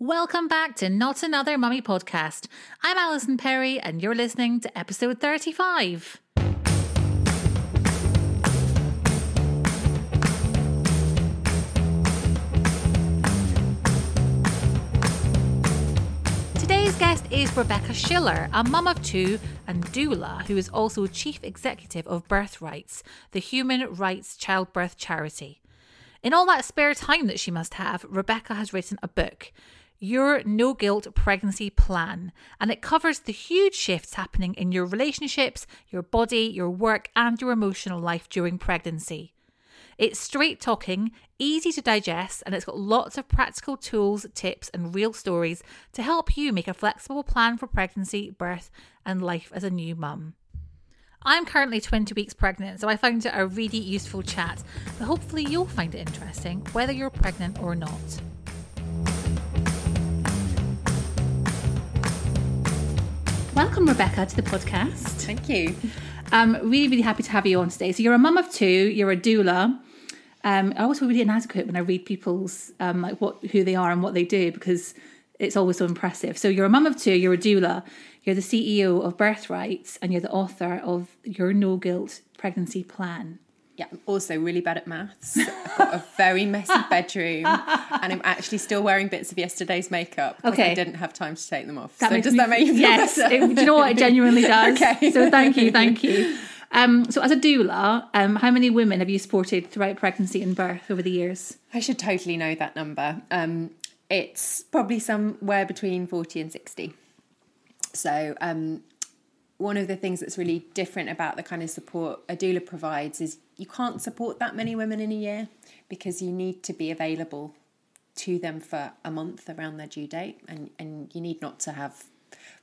Welcome back to Not Another Mummy podcast. I'm Alison Perry and you're listening to episode 35. Today's guest is Rebecca Schiller, a mum of two and doula who is also chief executive of Birthrights, the human rights childbirth charity. In all that spare time that she must have, Rebecca has written a book, Your No Guilt Pregnancy Plan, and it covers the huge shifts happening in your relationships, your body, your work, and your emotional life during pregnancy. It's straight talking, easy to digest, and it's got lots of practical tools, tips, and real stories to help you make a flexible plan for pregnancy, birth, and life as a new mum. I'm currently 20 weeks pregnant, so I found it a really useful chat, but hopefully you'll find it interesting whether you're pregnant or not. Welcome, Rebecca, to the podcast. Thank you. Um, really, really happy to have you on today. So you're a mum of two, you're a doula. Um, I always feel really inadequate when I read people's um, like what who they are and what they do because it's always so impressive. So you're a mum of two, you're a doula, you're the CEO of Birthrights, and you're the author of Your No Guilt Pregnancy Plan. Yeah, I'm also really bad at maths. I've got a very messy bedroom, and I'm actually still wearing bits of yesterday's makeup. Okay. I didn't have time to take them off. That so does me- that make you feel yes? it- do you know what? It genuinely does. Okay. So thank you, thank you. Um, so as a doula, um, how many women have you supported throughout pregnancy and birth over the years? I should totally know that number. Um, it's probably somewhere between 40 and 60. So, um, one of the things that's really different about the kind of support a doula provides is you can't support that many women in a year because you need to be available to them for a month around their due date, and, and you need not to have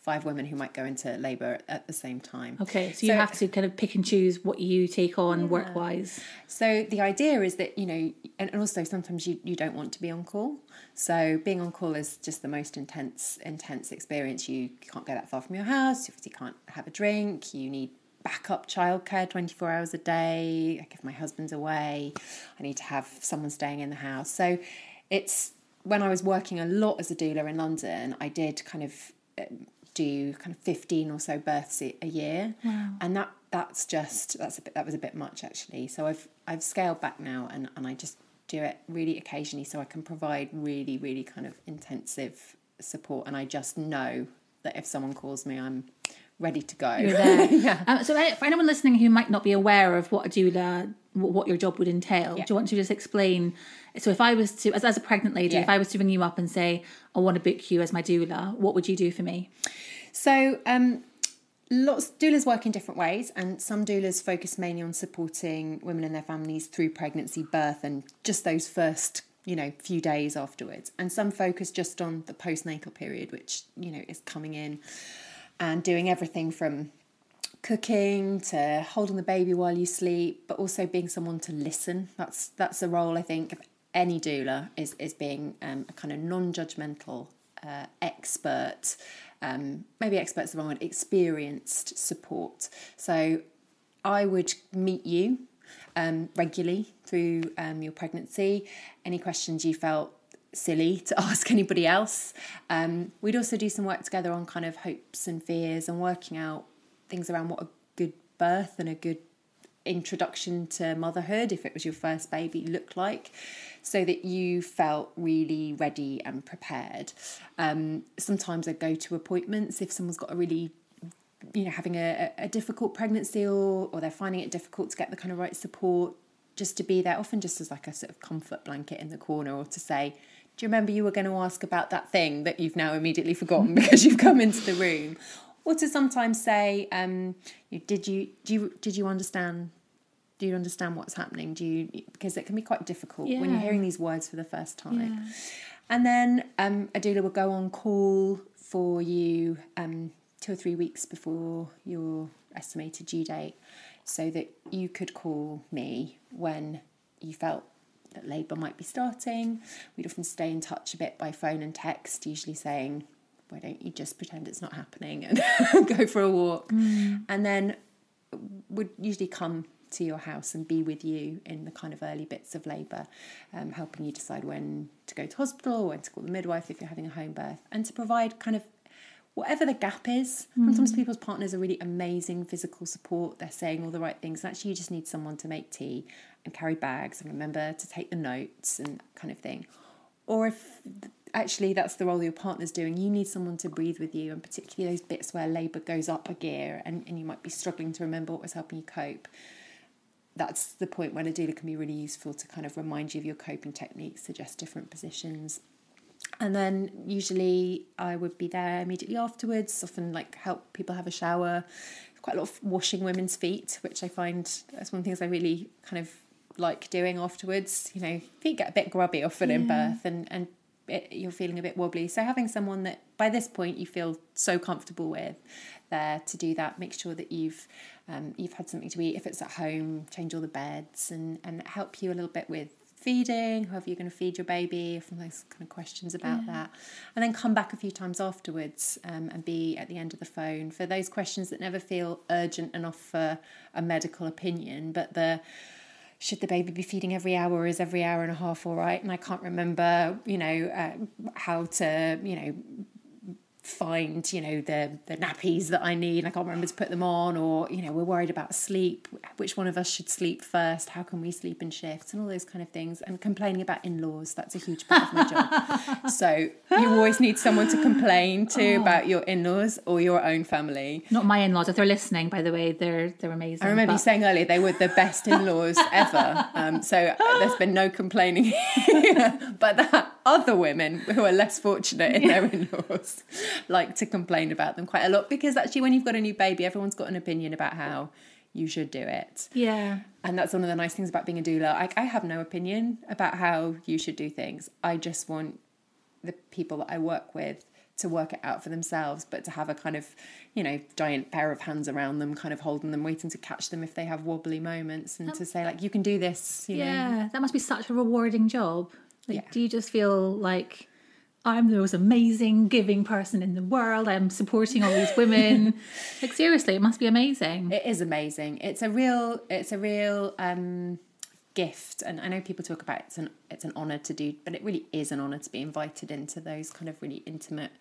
five women who might go into labour at the same time. Okay, so you have to kind of pick and choose what you take on work wise. So the idea is that you know, and also sometimes you, you don't want to be on call. So being on call is just the most intense intense experience. You can't go that far from your house. You obviously can't have a drink. You need backup childcare twenty four hours a day. Like if my husband's away, I need to have someone staying in the house. So it's when I was working a lot as a doula in London, I did kind of um, do kind of 15 or so births a a year. And that that's just that's a bit that was a bit much actually. So i've i've scaled back now and and i just do it really occasionally so i can provide really really kind of intensive support. And i just know that if someone calls me i'm ready to go there. um, so uh, for anyone listening who might not be aware of what a doula, what your job would entail, do you want to just explain? So if I was to, as, as a pregnant lady, Yeah. if I was to ring you up and say, I want to book you as my doula, what would you do for me? So, um, lots doulas work in different ways, and some doulas focus mainly on supporting women and their families through pregnancy, birth, and just those first, you know, few days afterwards. And some focus just on the postnatal period, which you know is coming in and doing everything from cooking to holding the baby while you sleep, but also being someone to listen. That's that's the role I think of any doula is is being um, a kind of non-judgmental uh, expert. Um, maybe expert's the wrong word. Experienced support. So I would meet you um, regularly through um, your pregnancy. Any questions you felt silly to ask anybody else. Um, we'd also do some work together on kind of hopes and fears and working out things around what a good birth and a good introduction to motherhood, if it was your first baby, look like, so that you felt really ready and prepared. Um, sometimes I go to appointments if someone's got a really you know having a, a difficult pregnancy or or they're finding it difficult to get the kind of right support just to be there often just as like a sort of comfort blanket in the corner or to say do you remember you were going to ask about that thing that you've now immediately forgotten because you've come into the room? Or to sometimes say, um, did you do you did you understand? Do you understand what's happening? Do you because it can be quite difficult when you're hearing these words for the first time. And then um, a doula will go on call for you um, two or three weeks before your estimated due date, so that you could call me when you felt that labour might be starting. We'd often stay in touch a bit by phone and text, usually saying, why don't you just pretend it's not happening and go for a walk? And then would usually come to your house and be with you in the kind of early bits of labour, um, helping you decide when to go to hospital, when to call the midwife if you're having a home birth, and to provide kind of whatever the gap is. Sometimes hmm. people's partners are really amazing physical support. They're saying all the right things. And actually, you just need someone to make tea and carry bags and remember to take the notes and that kind of thing. Or if actually that's the role your partner's doing, you need someone to breathe with you, and particularly those bits where labour goes up a gear and, and you might be struggling to remember what was helping you cope. That's the point when a doula can be really useful to kind of remind you of your coping techniques, suggest different positions. And then usually I would be there immediately afterwards, often like help people have a shower. Quite a lot of washing women's feet, which I find that's one of the things I really kind of like doing afterwards. You know, feet get a bit grubby often in birth and, and it, you're feeling a bit wobbly. So having someone that by this point you feel so comfortable with there to do that, make sure that you've um, you've had something to eat. If it's at home, change all the beds and, and help you a little bit with feeding, however you're going to feed your baby, from those kind of questions about that. And then come back a few times afterwards um, and be at the end of the phone for those questions that never feel urgent enough for a medical opinion, but the should the baby be feeding every hour or is every hour and a half all right? And I can't remember, you know, uh, how to, you know, find you know the the nappies that I need. I can't remember to put them on, or you know we're worried about sleep. Which one of us should sleep first? How can we sleep in shifts and all those kind of things? And complaining about in-laws that's a huge part of my job. So you always need someone to complain to about your in-laws or your own family. Not my in-laws. If they're listening, by the way, they're they're amazing. I remember you saying earlier they were the best in-laws ever. Um, so there's been no complaining, but that other women who are less fortunate in their in-laws like to complain about them quite a lot because actually when you've got a new baby, everyone's got an opinion about how you should do it. Yeah. And that's one of the nice things about being a doula. I, I have no opinion about how you should do things. I just want the people that I work with to work it out for themselves, but to have a kind of, you know, giant pair of hands around them, kind of holding them, waiting to catch them if they have wobbly moments, and to say like, you can do this. You know, Yeah, that must be such a rewarding job. Like, Yeah. do you just feel like I'm the most amazing giving person in the world? I'm supporting all these women. like seriously, it must be amazing. It is amazing. It's a real it's a real um gift and I know people talk about it's an it's an honor to do but it really is an honor to be invited into those kind of really intimate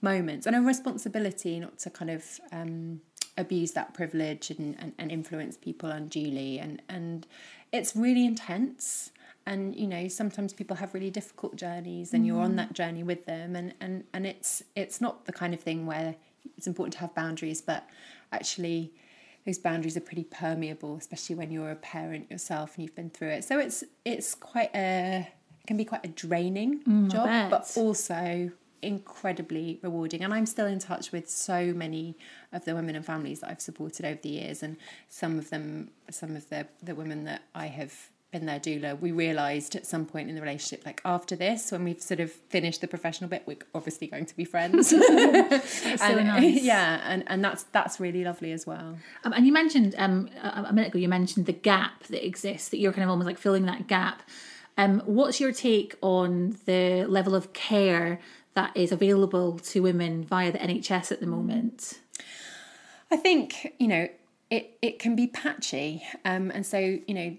moments and a responsibility not to kind of um abuse that privilege and, and, and influence people unduly and and it's really intense and you know sometimes people have really difficult journeys and you're on mm. that journey with them and and and it's it's not the kind of thing where it's important to have boundaries but actually those boundaries are pretty permeable especially when you're a parent yourself and you've been through it. So it's it's quite a it can be quite a draining mm, job but also incredibly rewarding. And I'm still in touch with so many of the women and families that I've supported over the years and some of them some of the the women that I have been their doula we realized at some point in the relationship like after this when we've sort of finished the professional bit we're obviously going to be friends and, nice. yeah and and that's that's really lovely as well Um, and you mentioned um, a, a minute ago, you mentioned the gap that exists, that you're kind of almost like filling that gap. Um, what's your take on the level of care that is available to women via the NHS at the moment? I think you know it. It can be patchy, um, and so you know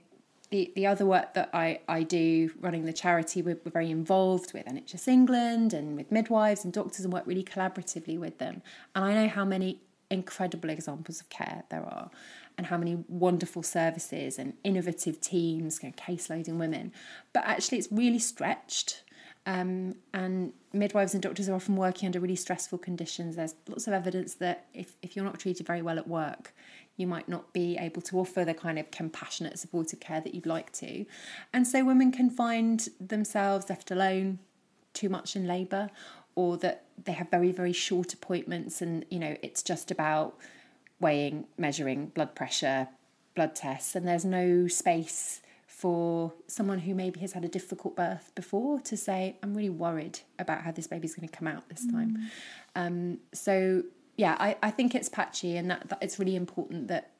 the the other work that I I do running the charity. We're, we're very involved with NHS England and with midwives and doctors, and work really collaboratively with them. And I know how many incredible examples of care there are and how many wonderful services and innovative teams, you know, case loading women. But actually, it's really stretched. Um, and midwives and doctors are often working under really stressful conditions. There's lots of evidence that if, if you're not treated very well at work, you might not be able to offer the kind of compassionate, supportive care that you'd like to. And so women can find themselves left alone too much in labour or that they have very, very short appointments and, you know, it's just about weighing, measuring blood pressure, blood tests, and there's no space for someone who maybe has had a difficult birth before to say, I'm really worried about how this baby's going to come out this time. Mm. Um, so, yeah, I, I think it's patchy, and that, that it's really important that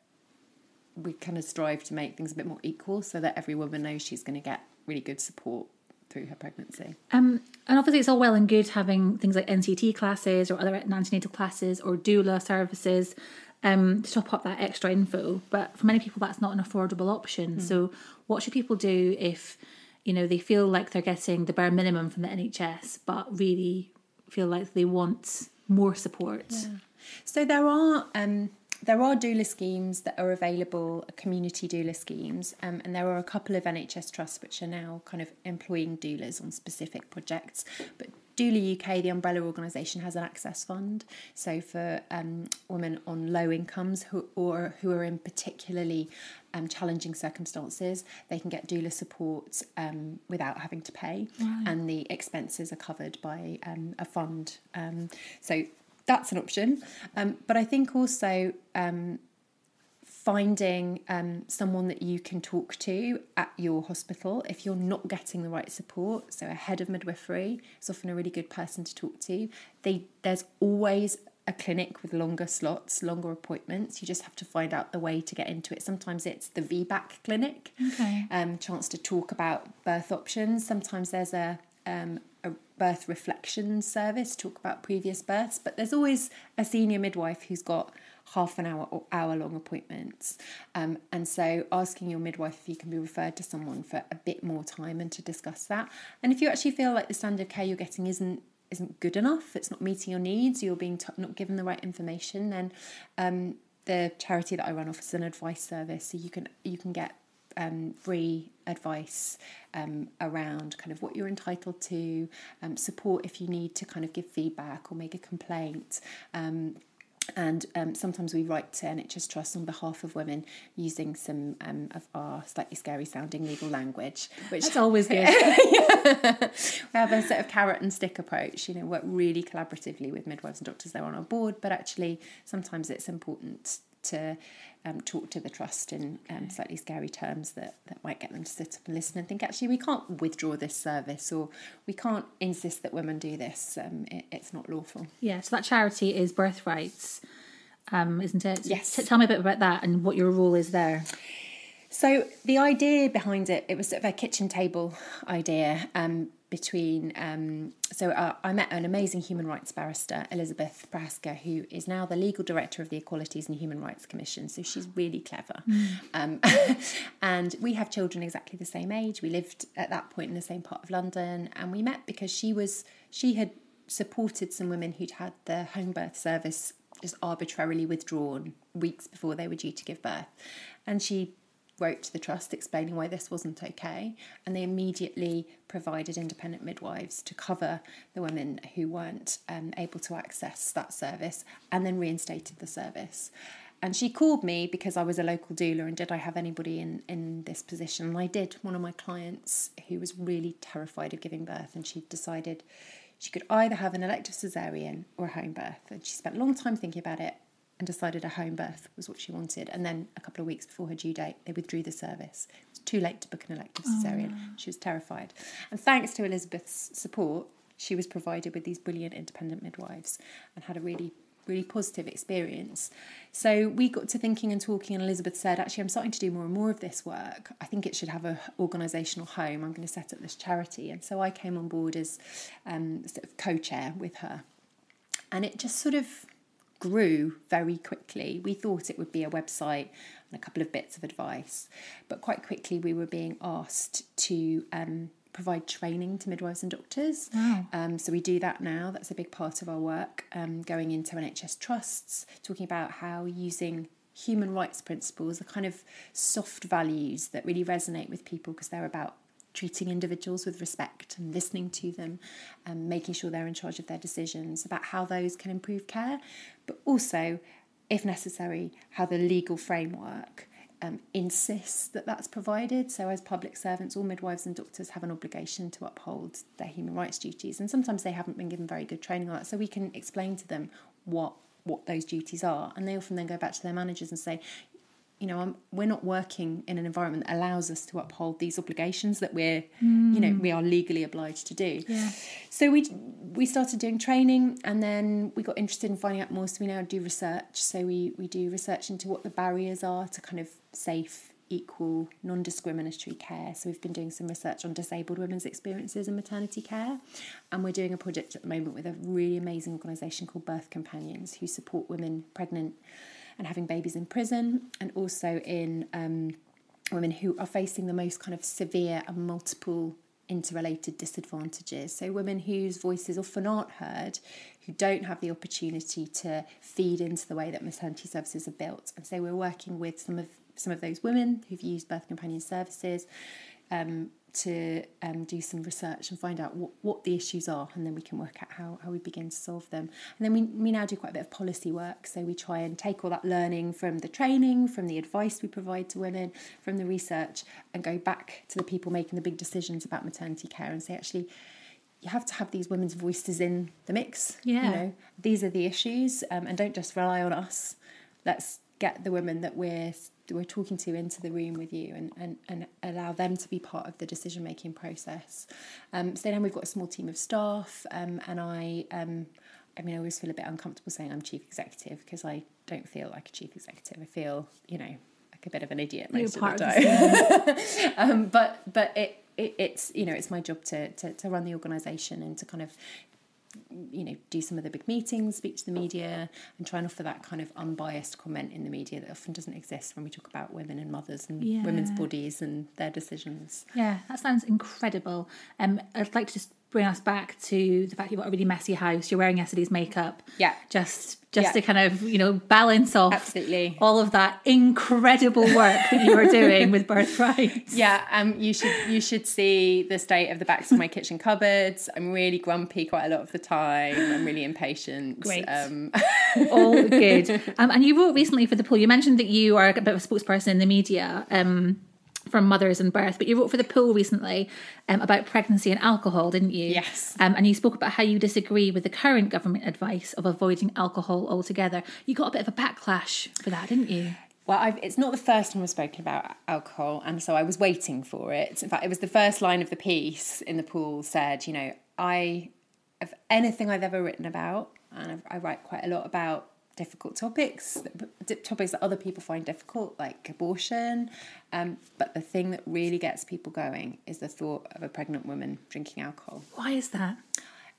we kind of strive to make things a bit more equal so that every woman knows she's going to get really good support through her pregnancy. Um, and obviously, it's all well and good having things like NCT classes or other antenatal classes or doula services um, to top up that extra info. But for many people, that's not an affordable option. Mm. So, what should people do if you know they feel like they're getting the bare minimum from the NHS, but really feel like they want more support? Yeah. So there are. Um, there are doula schemes that are available, community doula schemes, um, and there are a couple of NHS trusts which are now kind of employing doulas on specific projects. But Doula UK, the umbrella organisation, has an access fund. So for um, women on low incomes who or who are in particularly um, challenging circumstances, they can get doula support um, without having to pay, right. and the expenses are covered by um, a fund. Um, so that's an option. Um, but I think also finding um, someone that you can talk to at your hospital if you're not getting the right support. So, a head of midwifery is often a really good person to talk to. They, there's always a clinic with longer slots, longer appointments. You just have to find out the way to get into it. Sometimes it's the VBAC clinic, okay. um, chance to talk about birth options. Sometimes there's a um, a birth reflection service, talk about previous births, but there's always a senior midwife who's got half an hour or hour long appointments. Um, and so asking your midwife if you can be referred to someone for a bit more time and to discuss that. And if you actually feel like the standard of care you're getting isn't isn't good enough, it's not meeting your needs, you're being t- not given the right information, then um, the charity that I run offers an advice service, so you can you can get um, free advice um, around kind of what you're entitled to, um, support if you need to kind of give feedback or make a complaint, um, and um, sometimes we write to NHS Trust on behalf of women using some um, of our slightly scary sounding legal language, which that's always good. yeah. We have a sort of carrot and stick approach. You know, work really collaboratively with midwives and doctors. They're on our board, but actually sometimes it's important to um, talk to the trust in um, slightly scary terms that, that might get them to sit up and listen and think, actually, we can't withdraw this service or we can't insist that women do this. Um, it, it's not lawful. Yeah, so that charity is Birthrights, um, isn't it? Yes. T- tell me a bit about that and what your role is there. So the idea behind it, it was sort of a kitchen table idea. Um, between um, so uh, I met an amazing human rights barrister Elizabeth Prochaska who is now the legal director of the Equalities and Human Rights Commission. So she's really clever. Mm. um, and we have children exactly the same age. We lived at that point in the same part of London. And we met because she was she had supported some women who'd had the home birth service just arbitrarily withdrawn weeks before they were due to give birth. And she wrote to the trust explaining why this wasn't okay, and they immediately provided independent midwives to cover the women who weren't um, able to access that service and then reinstated the service. And she called me because I was a local doula and did I have anybody in, in this position? And I did. One of my clients who was really terrified of giving birth and she decided she could either have an elective cesarean or a home birth. And she spent a long time thinking about it and decided a home birth was what she wanted. And then a couple of weeks before her due date, they withdrew the service. It was too late to book an elective cesarean. Oh. She was terrified. And thanks to Elizabeth's support, she was provided with these brilliant independent midwives and had a really really positive experience. So we got to thinking and talking, and Elizabeth said, Actually, I'm starting to do more and more of this work. I think it should have a organisational home. I'm going to set up this charity. And so I came on board as um, sort of co chair with her. And it just sort of grew very quickly. We thought it would be a website and a couple of bits of advice, but quite quickly we were being asked to um, provide training to midwives and doctors. Um, so we do that now. That's a big part of our work. Um, going into NHS trusts, talking about how using human rights principles, the kind of soft values that really resonate with people because they're about treating individuals with respect and listening to them and making sure they're in charge of their decisions, about how those can improve care, but also, if necessary, how the legal framework um, insists that that's provided. So, as public servants, all midwives and doctors have an obligation to uphold their human rights duties, and sometimes they haven't been given very good training on that. So, we can explain to them what what those duties are, and they often then go back to their managers and say, you know, I'm, we're not working in an environment that allows us to uphold these obligations that we're, mm. you know, we are legally obliged to do. Yeah. So we we started doing training, and then we got interested in finding out more. So we now do research. So we we do research into what the barriers are to kind of safe, equal, non-discriminatory care. So we've been doing some research on disabled women's experiences in maternity care, and we're doing a project at the moment with a really amazing organisation called Birth Companions, who support women pregnant and having babies in prison, and also in um, women who are facing the most kind of severe and multiple interrelated disadvantages. So, women whose voices often aren't heard, who don't have the opportunity to feed into the way that maternity services are built. And so, we're working with some of some of those women who've used birth companion services um, to um, do some research and find out what, what the issues are, and then we can work out how, how we begin to solve them. And then we, we now do quite a bit of policy work, so we try and take all that learning from the training, from the advice we provide to women, from the research, and go back to the people making the big decisions about maternity care and say, actually, you have to have these women's voices in the mix. Yeah. You know, these are the issues, um, and don't just rely on us. Let's get the women that we're we're talking to into the room with you and, and, and allow them to be part of the decision making process. Um, so then we've got a small team of staff, um, and I um, I mean I always feel a bit uncomfortable saying I'm chief executive because I don't feel like a chief executive. I feel you know like a bit of an idiot most You're of the time. um, but but it, it it's you know it's my job to, to to run the organisation and to kind of you know, do some of the big meetings, speak to the media, and try and offer that kind of unbiased comment in the media that often doesn't exist when we talk about women and mothers and Yeah. women's bodies and their decisions. Yeah, that sounds incredible. Um, I'd like to just bring us back to the fact you've got a really messy house. You're wearing yesterday's makeup. Yeah. Just just Yeah. to kind of, you know, balance off Absolutely. all of that incredible work that you are doing with birthright. Yeah, um, you should you should see the state of the backs of my kitchen cupboards. I'm really grumpy quite a lot of the time. I'm really impatient. Great. Um, all good. Um, and you wrote recently for the pool. you mentioned that you are a bit of a spokesperson in the media. Um, from mothers and birth, but you wrote for the Pool recently um, about pregnancy and alcohol, didn't you? Yes. Um, and you spoke about how you disagree with the current government advice of avoiding alcohol altogether. You got a bit of a backlash for that, didn't you? Well, I've, it's not the first time I've spoken about alcohol, and so I was waiting for it. In fact, it was the first line of the piece in the pool said, you know, I, of anything I've ever written about, and I've, I write quite a lot about difficult topics, topics that other people find difficult, like abortion. Um, but the thing that really gets people going is the thought of a pregnant woman drinking alcohol. Why is that?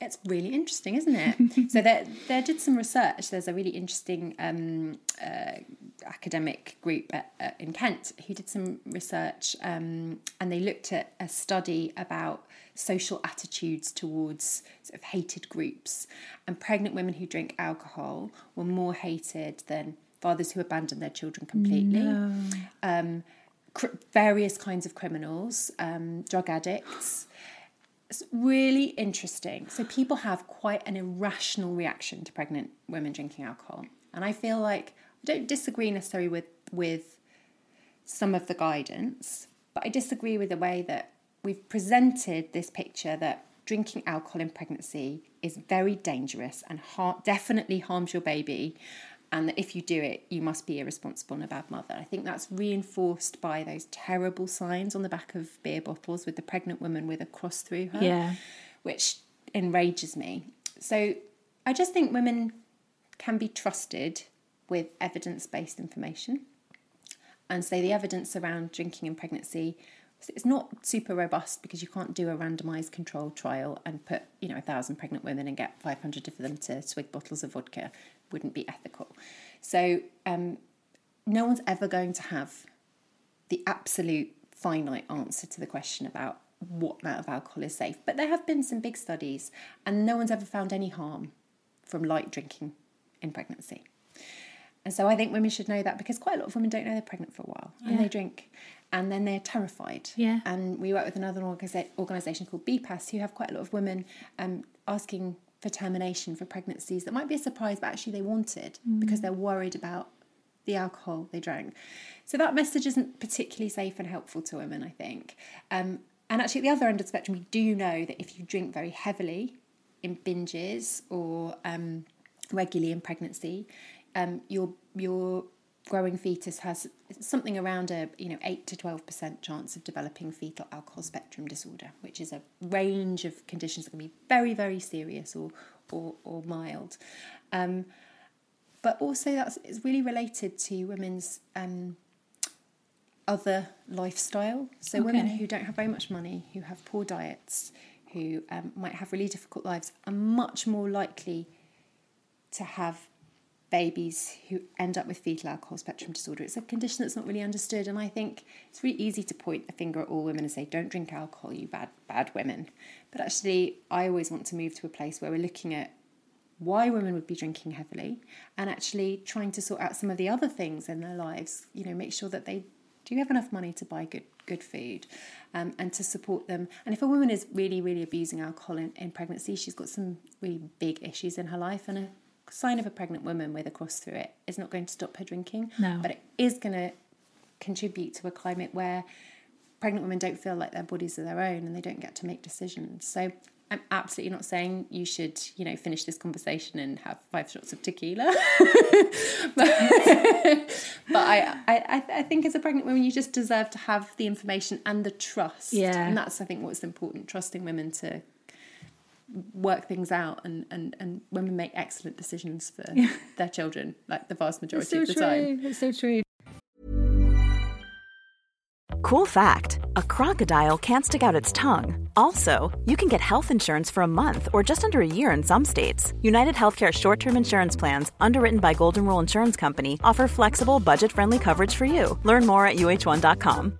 It's really interesting, isn't it? so there, there did some research. There's a really interesting um, uh, academic group at, uh, in Kent who did some research, um, and they looked at a study about social attitudes towards sort of hated groups. And pregnant women who drink alcohol were more hated than fathers who abandon their children completely. Um, cr- various kinds of criminals, um, drug addicts. It's really interesting. So people have quite an irrational reaction to pregnant women drinking alcohol, and I feel like I don't disagree necessarily with with some of the guidance, but I disagree with the way that we've presented this picture that drinking alcohol in pregnancy is very dangerous and definitely harms your baby. And that if you do it, you must be irresponsible and a bad mother. I think that's reinforced by those terrible signs on the back of beer bottles with the pregnant woman with a cross through her Yeah. which enrages me. So I just think women can be trusted with evidence based information. And so the evidence around drinking in pregnancy it's not super robust because you can't do a randomized controlled trial and put you know a thousand pregnant women and get 500 of them to swig bottles of vodka wouldn't be ethical so um, no one's ever going to have the absolute finite answer to the question about what amount of alcohol is safe. But there have been some big studies, and no one's ever found any harm from light drinking in pregnancy. And so I think women should know that because quite a lot of women don't know they're pregnant for a while and they drink and then they're terrified. Yeah. And we work with another organisation called BPAS who have quite a lot of women um, asking for termination for pregnancies that might be a surprise, but actually they wanted because they're worried about the alcohol they drank. So that message isn't particularly safe and helpful to women, I think. Um, and actually, at the other end of the spectrum, we do know that if you drink very heavily in binges or um, regularly in pregnancy, um, your your growing fetus has something around a you know eight to twelve percent chance of developing fetal alcohol spectrum disorder, which is a range of conditions that can be very very serious or or, or mild. Um, but also that's it's really related to women's um, other lifestyle. So women who don't have very much money, who have poor diets, who um, might have really difficult lives, are much more likely to have babies who end up with fetal alcohol spectrum disorder. It's a condition that's not really understood, and I think it's really easy to point a finger at all women and say, "Don't drink alcohol, you bad bad women." But actually, I always want to move to a place where we're looking at why women would be drinking heavily and actually trying to sort out some of the other things in their lives you know make sure that they do have enough money to buy good good food um, and to support them and if a woman is really really abusing alcohol in, in pregnancy she's got some really big issues in her life and a sign of a pregnant woman with a cross through it is not going to stop her drinking No. but it is going to contribute to a climate where pregnant women don't feel like their bodies are their own and they don't get to make decisions. So I'm absolutely not saying you should, you know, finish this conversation and have five shots of tequila. but but I, I, I think as a pregnant woman, you just deserve to have the information and the trust. Yeah. And that's, I think, what's important, trusting women to work things out and, and, and women make excellent decisions for their children, like the vast majority of the time. It's so true. Cool fact a crocodile can't stick out its tongue. Also, you can get health insurance for a month or just under a year in some states. United Healthcare short term insurance plans, underwritten by Golden Rule Insurance Company, offer flexible, budget friendly coverage for you. Learn more at uhone.com.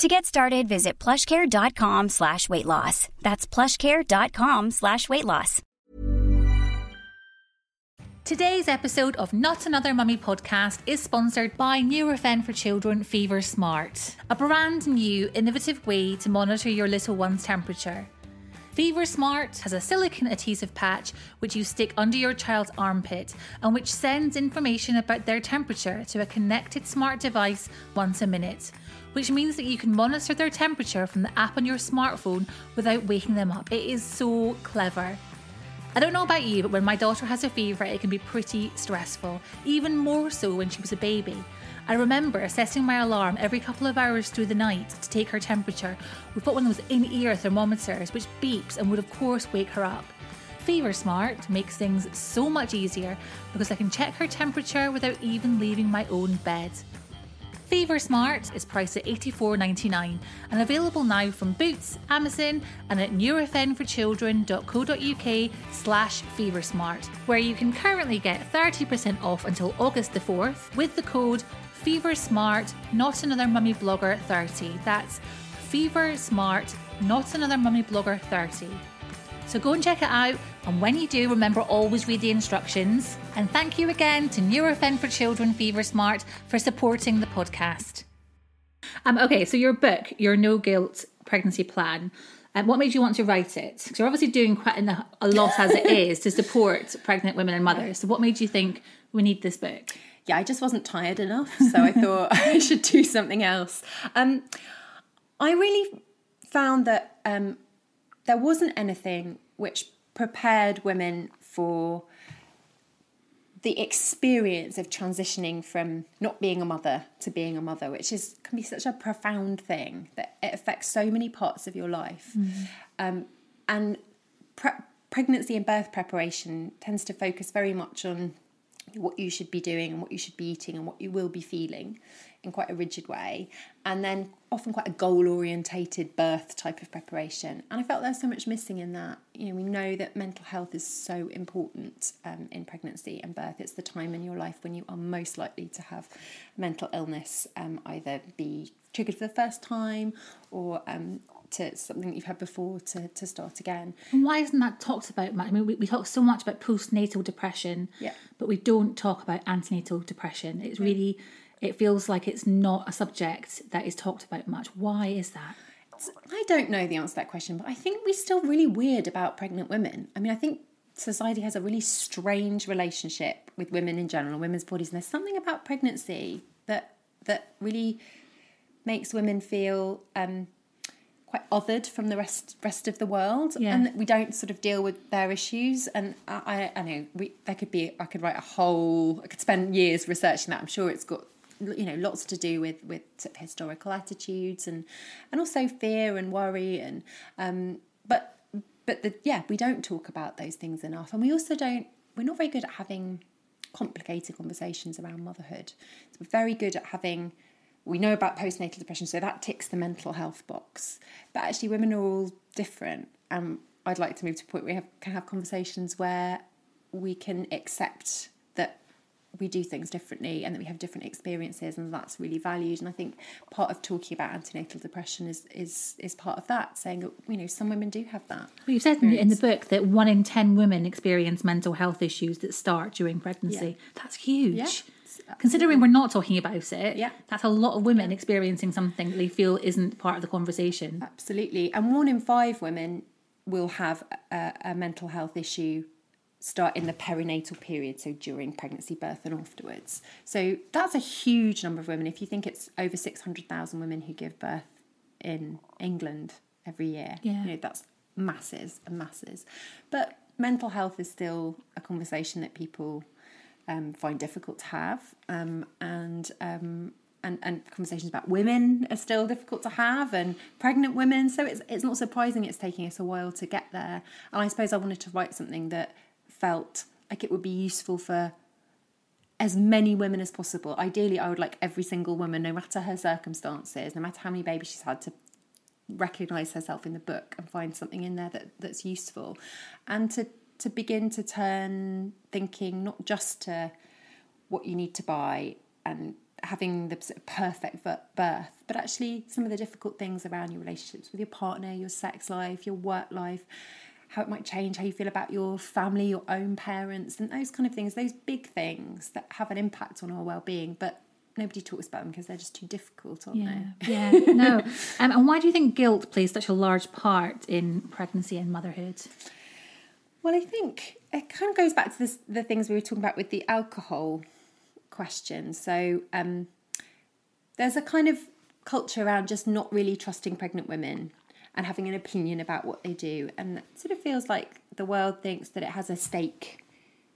To get started, visit plushcare.com slash weight loss. That's plushcare.com slash weight loss. Today's episode of Not Another Mummy podcast is sponsored by Nurofen for Children Fever Smart, a brand new, innovative way to monitor your little one's temperature. Fever Smart has a silicone adhesive patch which you stick under your child's armpit and which sends information about their temperature to a connected smart device once a minute, which means that you can monitor their temperature from the app on your smartphone without waking them up. It is so clever. I don't know about you, but when my daughter has a fever, it can be pretty stressful, even more so when she was a baby. I remember setting my alarm every couple of hours through the night to take her temperature. We put one of those in ear thermometers, which beeps and would, of course, wake her up. Fever Smart makes things so much easier because I can check her temperature without even leaving my own bed. Fever Smart is priced at $84.99 and available now from Boots, Amazon, and at nurofen4children.co.uk slash feversmart, where you can currently get 30% off until August the 4th with the code FeverSmart Not Another Mummy Blogger 30. That's FeverSmart Not Another Mummy Blogger 30. So go and check it out, and when you do, remember always read the instructions. And thank you again to Nurofen for Children Fever Smart for supporting the podcast. Um, okay, so your book, your no guilt pregnancy plan. Um, what made you want to write it? Because you're obviously doing quite a, a lot as it is to support pregnant women and mothers. So what made you think we need this book? yeah, I just wasn't tired enough, so I thought I should do something else. Um, I really found that um, there wasn't anything which prepared women for the experience of transitioning from not being a mother to being a mother, which is can be such a profound thing that it affects so many parts of your life, um, and pre- pregnancy and birth preparation tends to focus very much on what you should be doing and what you should be eating and what you will be feeling in quite a rigid way. And then often quite a goal orientated birth type of preparation. And i felt there's so much missing in that. You know we know that mental health is so important um, in pregnancy and birth. It's the time in your life when you are most likely to have mental illness um, either be triggered for the first time or um, to something that you've had before to, to start again. And why isn't that talked about much? I mean, we, we talk so much about postnatal depression, Yeah. but we don't talk about antenatal depression. It's really, it feels like it's not a subject that is talked about much. Why is that? I don't know the answer to that question, but I think we're still really weird about pregnant women. I mean, I think society has a really strange relationship with women in general and women's bodies, and there's something about pregnancy that that really makes women feel um, quite othered from the rest rest of the world, Yeah. and we don't sort of deal with their issues. And I, I, I know we, there could be, I could write a whole, I could spend years researching that. I'm sure it's got you know lots to do with with sort of historical attitudes and and also fear and worry and um but but the yeah we don't talk about those things enough and we also don't we're not very good at having complicated conversations around motherhood so we're very good at having we know about postnatal depression so that ticks the mental health box. But actually women are all different and i'd like to move to a point where we have, can have conversations where we can accept we do things differently and that we have different experiences and that's really valued and i think part of talking about antenatal depression is is is part of that saying you know some women do have that Well, you've said in, in the book that one in 10 women experience mental health issues that start during pregnancy. That's huge. Yeah. Considering we're not talking about it, Yeah. that's a lot of women experiencing something they feel isn't part of the conversation. absolutely and one in five women will have a, a mental health issue start in the perinatal period so during pregnancy birth and afterwards. So that's a huge number of women. If you think it's over 600,000 women who give birth in England every year Yeah. you know that's masses and masses. But mental health is still a conversation that people um, find difficult to have um, and um, and, and conversations about women are still difficult to have and pregnant women. So it's it's not surprising it's taking us a while to get there. And I suppose I wanted to write something that felt like it would be useful for as many women as possible. Ideally I would like every single woman no matter her circumstances no matter how many babies she's had to recognize herself in the book and find something in there that, that's useful. And to to begin to turn thinking not just to what you need to buy and having the perfect birth but actually some of the difficult things around your relationships with your partner your sex life your work life how it might change how you feel about your family your own parents and those kind of things those big things that have an impact on our well-being but nobody talks about them because they're just too difficult aren't Yeah, they yeah, no. Um, and why do you think guilt plays such a large part in pregnancy and motherhood? Well, I think it kind of goes back to this, the things we were talking about with the alcohol question. So um, there's a kind of culture around just not really trusting pregnant women and having an opinion about what they do. And it sort of feels like the world thinks that it has a stake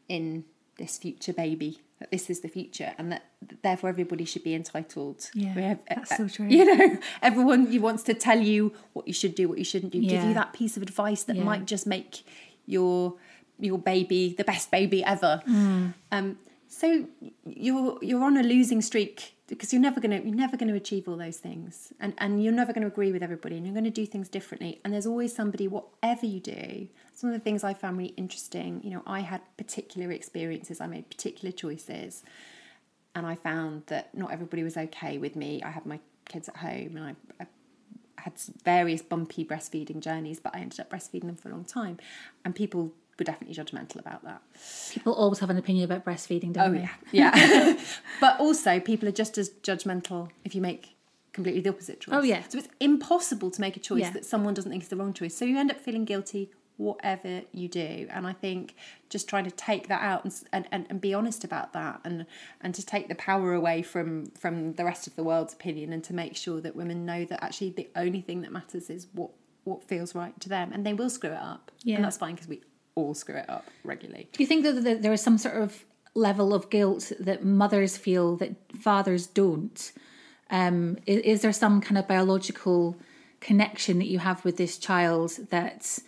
in this future baby, that this is the future, and that therefore everybody should be entitled. Yeah, have- that's so true. You know, everyone wants to tell you what you should do, what you shouldn't do, give you that piece of advice that Yeah. might just make your your baby the best baby ever. Mm. Um, so you're you're on a losing streak because you're never gonna you're never gonna achieve all those things, and and you're never gonna agree with everybody, and you're gonna do things differently. And there's always somebody, whatever you do. Some of the things I found really interesting. You know, I had particular experiences. I made particular choices, and I found that not everybody was okay with me. I had my kids at home, and I, I had various bumpy breastfeeding journeys, but I ended up breastfeeding them for a long time, and people were definitely judgmental about that. People always have an opinion about breastfeeding, don't Oh they? yeah, yeah. but also, people are just as judgmental if you make completely the opposite choice. Oh, yeah. So it's impossible to make a choice Yeah. that someone doesn't think is the wrong choice. So you end up feeling guilty whatever you do and i think just trying to take that out and, and, and, be honest about that and and to take the power away from from the rest of the world's opinion and to make sure that women know that actually the only thing that matters is what what feels right to them and they will screw it up Yeah. and that's fine because we all screw it up regularly. Do you think that that there is some sort of level of guilt that mothers feel that fathers don't? Um, is, is there some kind of biological connection that you have with this child that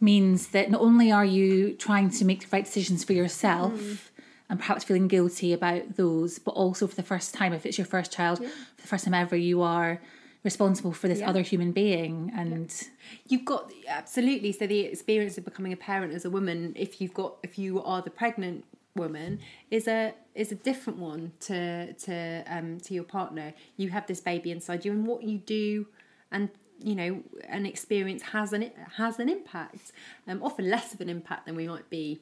means that not only are you trying to make the right decisions for yourself and perhaps feeling guilty about those, but also for the first time, if it's your first child, for the first time ever, you are responsible for this other human being. And You've got absolutely. So the experience of becoming a parent as a woman, if you've got, if you are the pregnant woman, is a is a different one to to um to your partner. You have this baby inside you, and what you do, and you know, an experience has an has an impact. Um, often less of an impact than we might be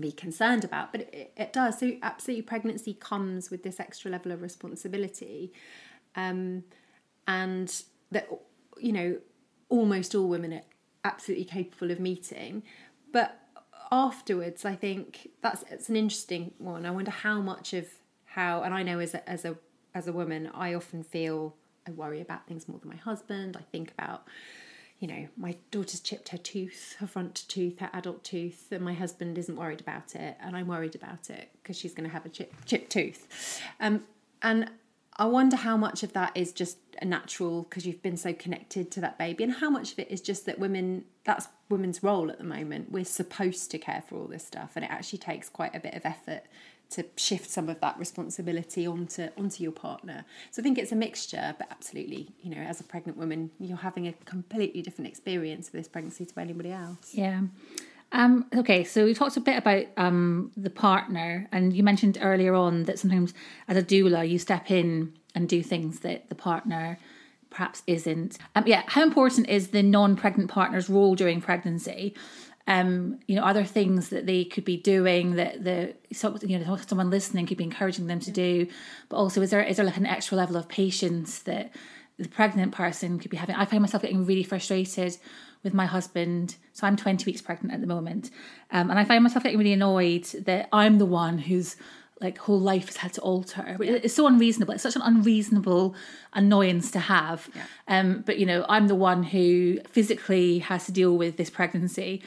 be concerned about, but it, it does. So absolutely, pregnancy comes with this extra level of responsibility. Um, and that you know almost all women are absolutely capable of meeting. But afterwards i think that's it's an interesting one. I wonder how much of how and i know as a as a as a woman i often feel i worry about things more than my husband. I think about you know my daughter's chipped her tooth her front tooth her adult tooth and my husband isn't worried about it and i'm worried about it because she's going to have a chip, chipped tooth. Um, and I wonder how much of that is just a natural because you've been so connected to that baby, and how much of it is just that women that's women's role at the moment. We're supposed to care for all this stuff, and it actually takes quite a bit of effort to shift some of that responsibility onto onto your partner. So I think it's a mixture, but absolutely, you know, as a pregnant woman, you're having a completely different experience of this pregnancy to anybody else. yeah. Um, okay, so we talked a bit about um, the partner, and you mentioned earlier on that sometimes as a doula, you step in and do things that the partner perhaps isn't. Um, yeah, how important is the non-pregnant partner's role during pregnancy? Um, you know, are there things that they could be doing that the you know someone listening could be encouraging them to do? But also, is there is there like an extra level of patience that the pregnant person could be having? I find myself getting really frustrated with my husband. So I'm 20 weeks pregnant at the moment, um, and I find myself getting really annoyed that I'm the one who's like whole life has had to alter. It's so unreasonable. It's such an unreasonable annoyance to have. Um, but you know, I'm the one who physically has to deal with this pregnancy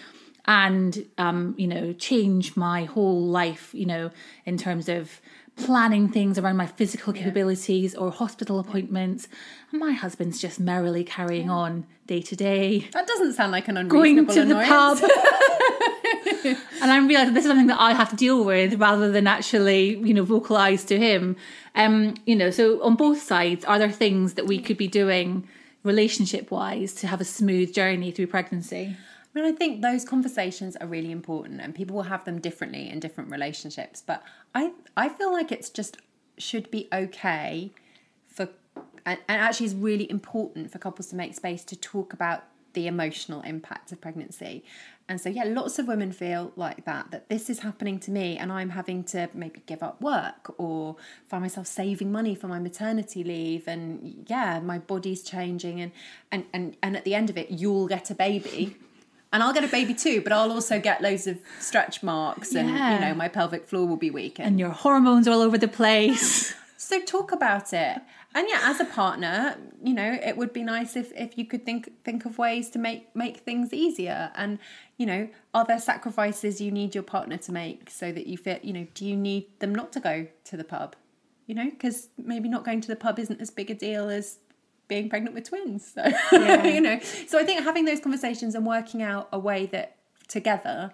and um, you know, change my whole life, you know, in terms of planning things around my physical capabilities or hospital appointments. And my husband's just merrily carrying on day to day. That doesn't sound like an unreasonable Going to the annoyance. pub. and I'm realizing this is something that I have to deal with rather than actually, you know, vocalize to him. Um, you know, so on both sides, are there things that we could be doing relationship wise to have a smooth journey through pregnancy? I mean, I think those conversations are really important, and people will have them differently in different relationships. But I, I feel like it's just should be okay for, and, and actually is really important for couples to make space to talk about the emotional impact of pregnancy. And so, yeah, lots of women feel like that, that this is happening to me and I'm having to maybe give up work or find myself saving money for my maternity leave. And yeah, my body's changing. And, and, and, and at the end of it, you'll get a baby. And I'll get a baby too, but I'll also get loads of stretch marks and, Yeah. you know, my pelvic floor will be weak. And your hormones are all over the place. So talk about it. And yeah, as a partner, you know, it would be nice if, if you could think think of ways to make make things easier. And you know, are there sacrifices you need your partner to make so that you feel, you know, do you need them not to go to the pub? You know, because maybe not going to the pub isn't as big a deal as being pregnant with twins. So yeah. you know, so I think having those conversations and working out a way that together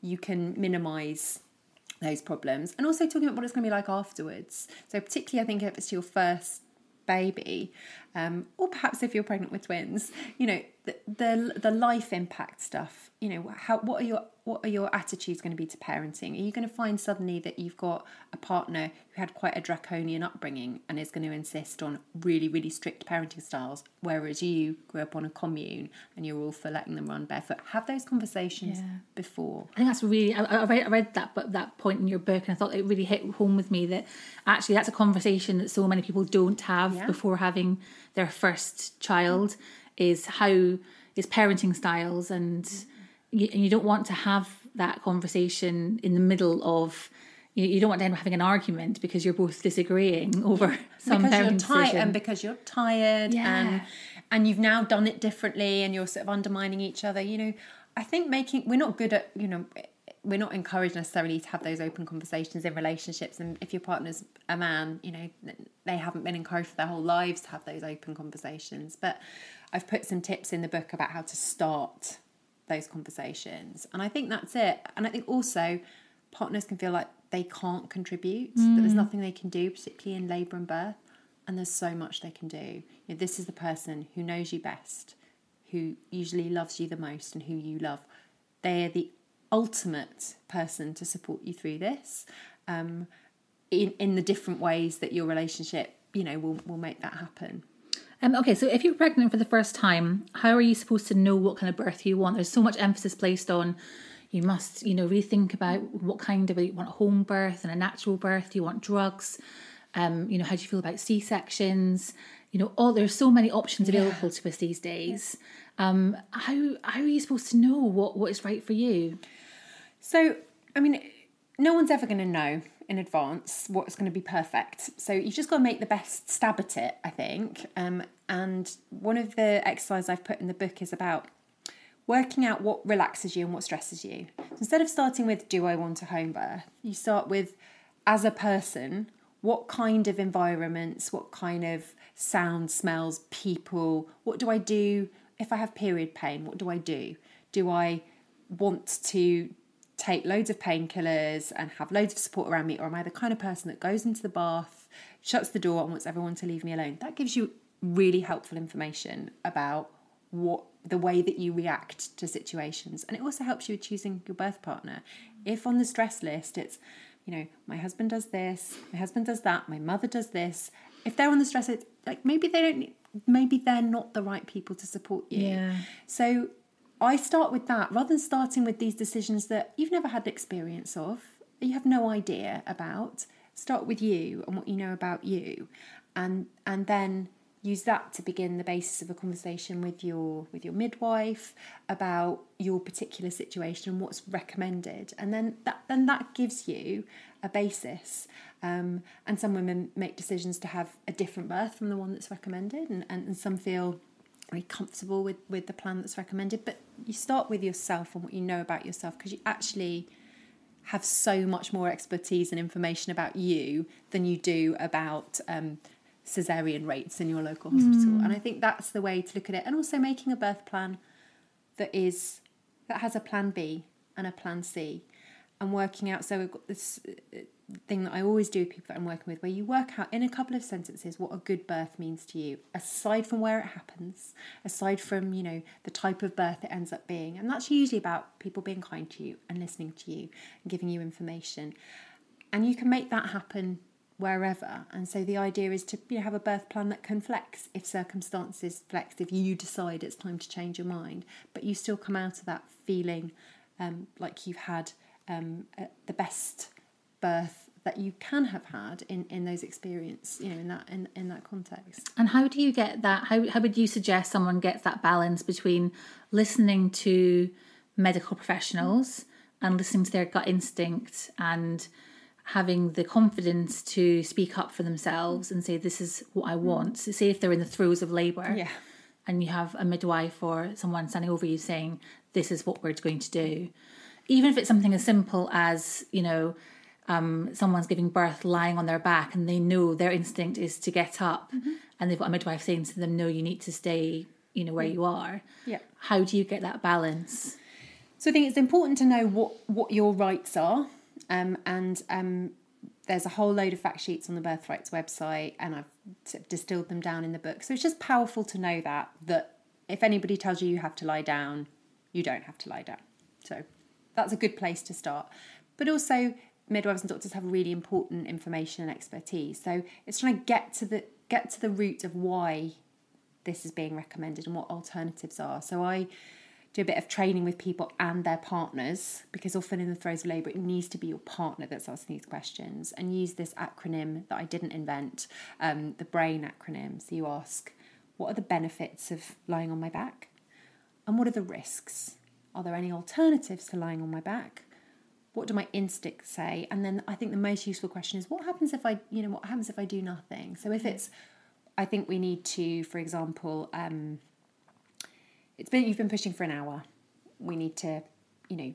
you can minimize those problems and also talking about what it's going to be like afterwards so particularly i think if it's your first baby um, or perhaps if you're pregnant with twins you know the, the the life impact stuff you know how what are your what are your attitudes going to be to parenting are you going to find suddenly that you've got a partner who had quite a draconian upbringing and is going to insist on really really strict parenting styles whereas you grew up on a commune and you're all for letting them run barefoot have those conversations before I think that's really. I, I read, I read that but that point in your book, and I thought it really hit home with me that actually that's a conversation that so many people don't have Yeah. before having their first child. Is how is parenting styles, and you, and you don't want to have that conversation in the middle of. You, you don't want to end up having an argument because you're both disagreeing over some because you're tired and because you're tired Yeah. and and you've now done it differently and you're sort of undermining each other you know i think making we're not good at you know we're not encouraged necessarily to have those open conversations in relationships and if your partner's a man you know they haven't been encouraged for their whole lives to have those open conversations but i've put some tips in the book about how to start those conversations. And I think that's it. And I think also partners can feel like they can't contribute, that there's mm. nothing they can do, particularly in labour and birth. And there's so much they can do. You know, this is the person who knows you best, who usually loves you the most, and who you love. They are the ultimate person to support you through this um, in, in the different ways that your relationship, you know, will, will make that happen. Um, okay, so if you're pregnant for the first time, how are you supposed to know what kind of birth you want? There's so much emphasis placed on you must, you know, really think about what kind of you want a home birth and a natural birth. Do you want drugs? Um, you know, how do you feel about C sections? You know, all there's so many options available to us these days. Um, how how are you supposed to know what what is right for you? So, I mean, no one's ever going to know in advance what's going to be perfect. So you've just got to make the best stab at it, I think. Um, and one of the exercises I've put in the book is about working out what relaxes you and what stresses you. So instead of starting with, do I want a home birth? You start with, as a person, what kind of environments, what kind of sounds, smells, people, what do I do if I have period pain? What do I do? Do I want to take loads of painkillers and have loads of support around me, or am I the kind of person that goes into the bath, shuts the door, and wants everyone to leave me alone? That gives you really helpful information about what the way that you react to situations, and it also helps you with choosing your birth partner. If on the stress list it's, you know, my husband does this, my husband does that, my mother does this. If they're on the stress like maybe they don't, maybe they're not the right people to support you. Yeah. So I start with that rather than starting with these decisions that you've never had the experience of, you have no idea about. Start with you and what you know about you, and and then use that to begin the basis of a conversation with your with your midwife about your particular situation and what's recommended, and then that then that gives you a basis. Um, and some women make decisions to have a different birth from the one that's recommended, and, and, and some feel very comfortable with with the plan that's recommended. But you start with yourself and what you know about yourself because you actually have so much more expertise and information about you than you do about um, cesarean rates in your local hospital. And i think that's the way to look at it. And also making a birth plan that is that has a plan b and a plan c and working out so we've got this uh, thing that I always do with people that I'm working with, where you work out in a couple of sentences what a good birth means to you, aside from where it happens, aside from, you know, the type of birth it ends up being. And that's usually about people being kind to you and listening to you and giving you information. And you can make that happen wherever. And so the idea is to you know, have a birth plan that can flex if circumstances flex, if you decide it's time to change your mind, but you still come out of that feeling um, like you've had um, uh, the best birth that you can have had in, in those experience, you know, in that in, in that context. And how do you get that? How, how would you suggest someone gets that balance between listening to medical professionals and listening to their gut instinct and having the confidence to speak up for themselves and say, This is what I want? So say if they're in the throes of labour Yeah. and you have a midwife or someone standing over you saying, This is what we're going to do. Even if it's something as simple as, you know, um, someone's giving birth lying on their back and they know their instinct is to get up and they've got a midwife saying to them no you need to stay you know where you are Yeah. how do you get that balance So I think it's important to know what what your rights are, um, and um, there's a whole load of fact sheets on the Birthrights website, and I've distilled them down in the book. So it's just powerful to know that that if anybody tells you you have to lie down, you don't have to lie down. So that's a good place to start. But also, midwives and doctors have really important information and expertise. So it's trying to get to the get to the root of why this is being recommended and what alternatives are. So I do a bit of training with people and their partners because often in the throes of labour it needs to be your partner that's asking these questions and use this acronym that I didn't invent, um, the BRAIN acronym. So you ask, what are the benefits of lying on my back? And what are the risks? Are there any alternatives to lying on my back? What do my instincts say? And then I think the most useful question is what happens if I, you know, what happens if I do nothing? So if it's, I think we need to, for example, um, it's been you've been pushing for an hour. We need to, you know,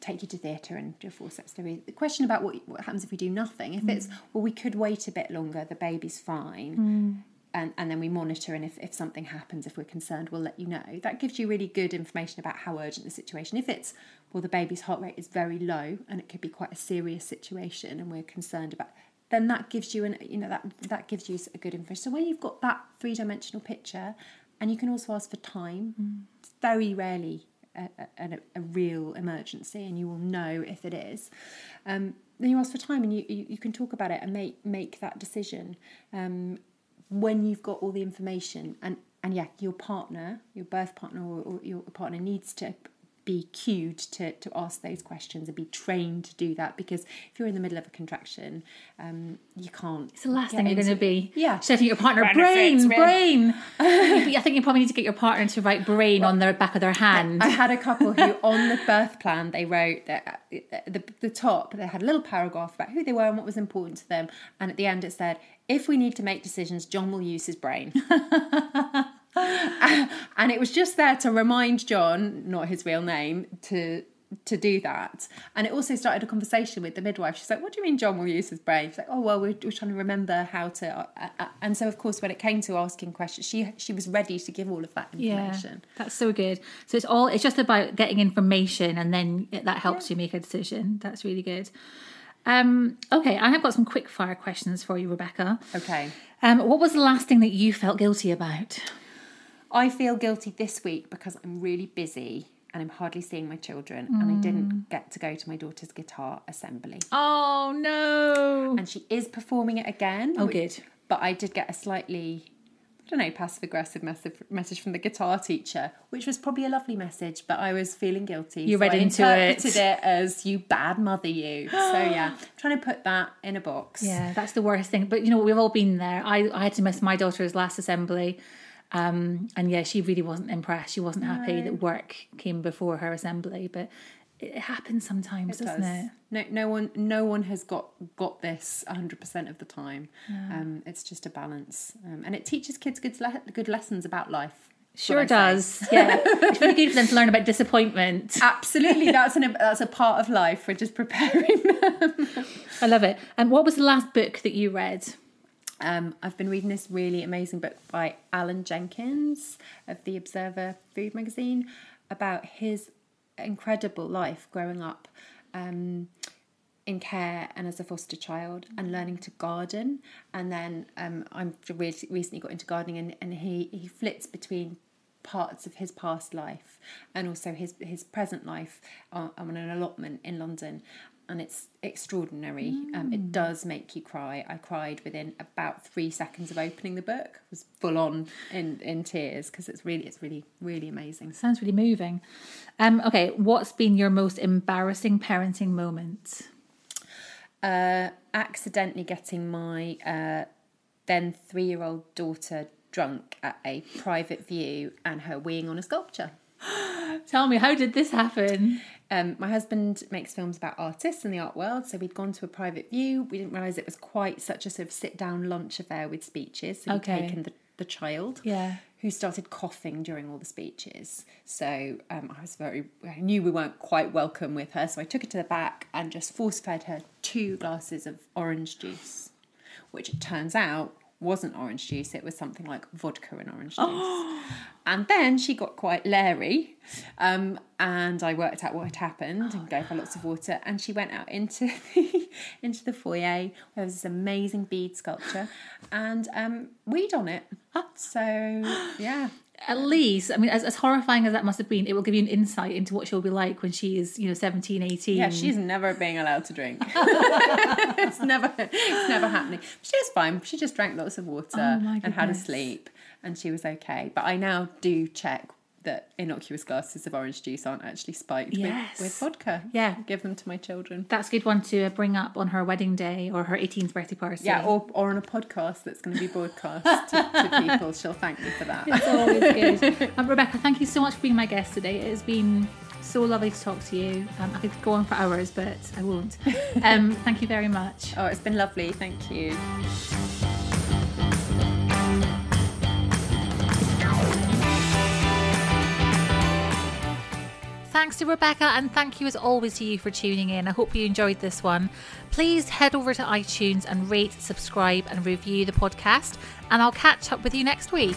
take you to theatre and do a forceps delivery. The question about what what happens if we do nothing, if it's well, we could wait a bit longer. The baby's fine. And, and then we monitor and if, if something happens if we're concerned we'll let you know. That gives you really good information about how urgent the situation if it's well the baby's heart rate is very low and it could be quite a serious situation and we're concerned about then that gives you an you know that that gives you a good information. So when you've got that three-dimensional picture and you can also ask for time it's very rarely a, a, a real emergency and you will know if it is. Um, then you ask for time and you, you, you, can talk about it and make make that decision. Um, when you've got all the information and and yeah your partner your birth partner or, or your partner needs to be cued to, to ask those questions and be trained to do that because if you're in the middle of a contraction um, you can't it's the last thing you're going to be. Yeah. Shouting your partner brain brain. I think you probably need to get your partner to write brain well, on the back of their hand I, I had a couple who on the birth plan they wrote that the, the top they had a little paragraph about who they were and what was important to them. And at the end it said if we need to make decisions John will use his brain and it was just there to remind John, not his real name, to to do that. And it also started a conversation with the midwife. She's like, "What do you mean John will use his brain?" She's like, "Oh well, we're, we're trying to remember how to." Uh, uh, uh and so, of course, when it came to asking questions, she she was ready to give all of that information. Yeah, that's so good. So it's all it's just about getting information, and then that helps yeah. you make a decision. That's really good. Um, okay, I have got some quick fire questions for you, Rebecca. Okay. Um, what was the last thing that you felt guilty about? I feel guilty this week because I'm really busy and I'm hardly seeing my children mm. and I didn't mm. get to go to my daughter's guitar assembly. Oh no. And she is performing it again. Oh good. But I did get a slightly I don't know, passive aggressive message from the guitar teacher, which was probably a lovely message, but I was feeling guilty. You so read I into interpreted it. it as you bad mother you. so yeah, trying to put that in a box. Yeah, that's the worst thing. But you know, we've all been there. I, I had to miss my daughter's last assembly um, and yeah, she really wasn't impressed. She wasn't happy no. that work came before her assembly, but it happens sometimes, it doesn't does. it? No, no one, no one has got got this hundred percent of the time. Um, it's just a balance, um, and it teaches kids good le- good lessons about life. Sure does. yeah, it's really good for them to learn about disappointment. Absolutely, that's an that's a part of life. We're just preparing them. I love it. And what was the last book that you read? Um, I've been reading this really amazing book by Allan Jenkins of the Observer Food Magazine about his incredible life growing up um, in care and as a foster child and learning to garden. And then um, I'm recently got into gardening and, and he, he flits between parts of his past life and also his his present life on, on an allotment in London and it's extraordinary. Mm. Um, it mm. does make you cry. I cried within about three seconds of opening the book. I was full on in, in tears because it's really it's really really amazing. Sounds really moving. Um, okay, what's been your most embarrassing parenting moment? Uh, accidentally getting my uh, then three year old daughter drunk at a private view and her weeing on a sculpture. Tell me, how did this happen? Um, my husband makes films about artists in the art world, so we'd gone to a private view. We didn't realise it was quite such a sort of sit down lunch affair with speeches. So we'd okay. taken the, the child, yeah, who started coughing during all the speeches. So um, I was very, I knew we weren't quite welcome with her, so I took her to the back and just force fed her two glasses of orange juice, which it turns out wasn't orange juice, it was something like vodka and orange juice. and then she got quite leery, um, and I worked out what had happened and gave her lots of water. And she went out into the, into the foyer where there was this amazing bead sculpture and um, weed on it. So, yeah at least, I mean, as, as horrifying as that must have been, it will give you an insight into what she'll be like when she is, you know, 17, 18. Yeah, she's never being allowed to drink. it's never, it's never happening. She was fine. She just drank lots of water oh and had a sleep, and she was okay. But I now do check that innocuous glasses of orange juice aren't actually spiked yes. with, with, vodka. Yeah. Give them to my children. That's a good one to bring up on her wedding day or her 18th birthday party. Yeah, or, or on a podcast that's going to be broadcast to, to, people. She'll thank me for that. It's always good. um, Rebecca, thank you so much for being my guest today. It has been so lovely to talk to you. Um, I could go on for hours, but I won't. Um, thank you very much. Oh, it's been lovely. Thank you. Thanks to Rebecca, and thank you as always to you for tuning in. I hope you enjoyed this one. Please head over to iTunes and rate, subscribe, and review the podcast, and I'll catch up with you next week.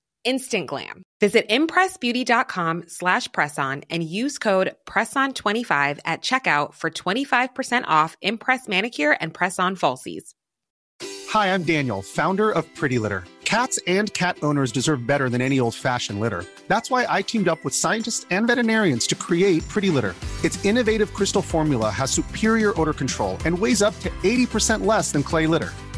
instant glam. Visit impressbeauty.com slash presson and use code PRESSON25 at checkout for 25% off Impress Manicure and Press-On Falsies. Hi, I'm Daniel, founder of Pretty Litter. Cats and cat owners deserve better than any old-fashioned litter. That's why I teamed up with scientists and veterinarians to create Pretty Litter. Its innovative crystal formula has superior odor control and weighs up to 80% less than clay litter.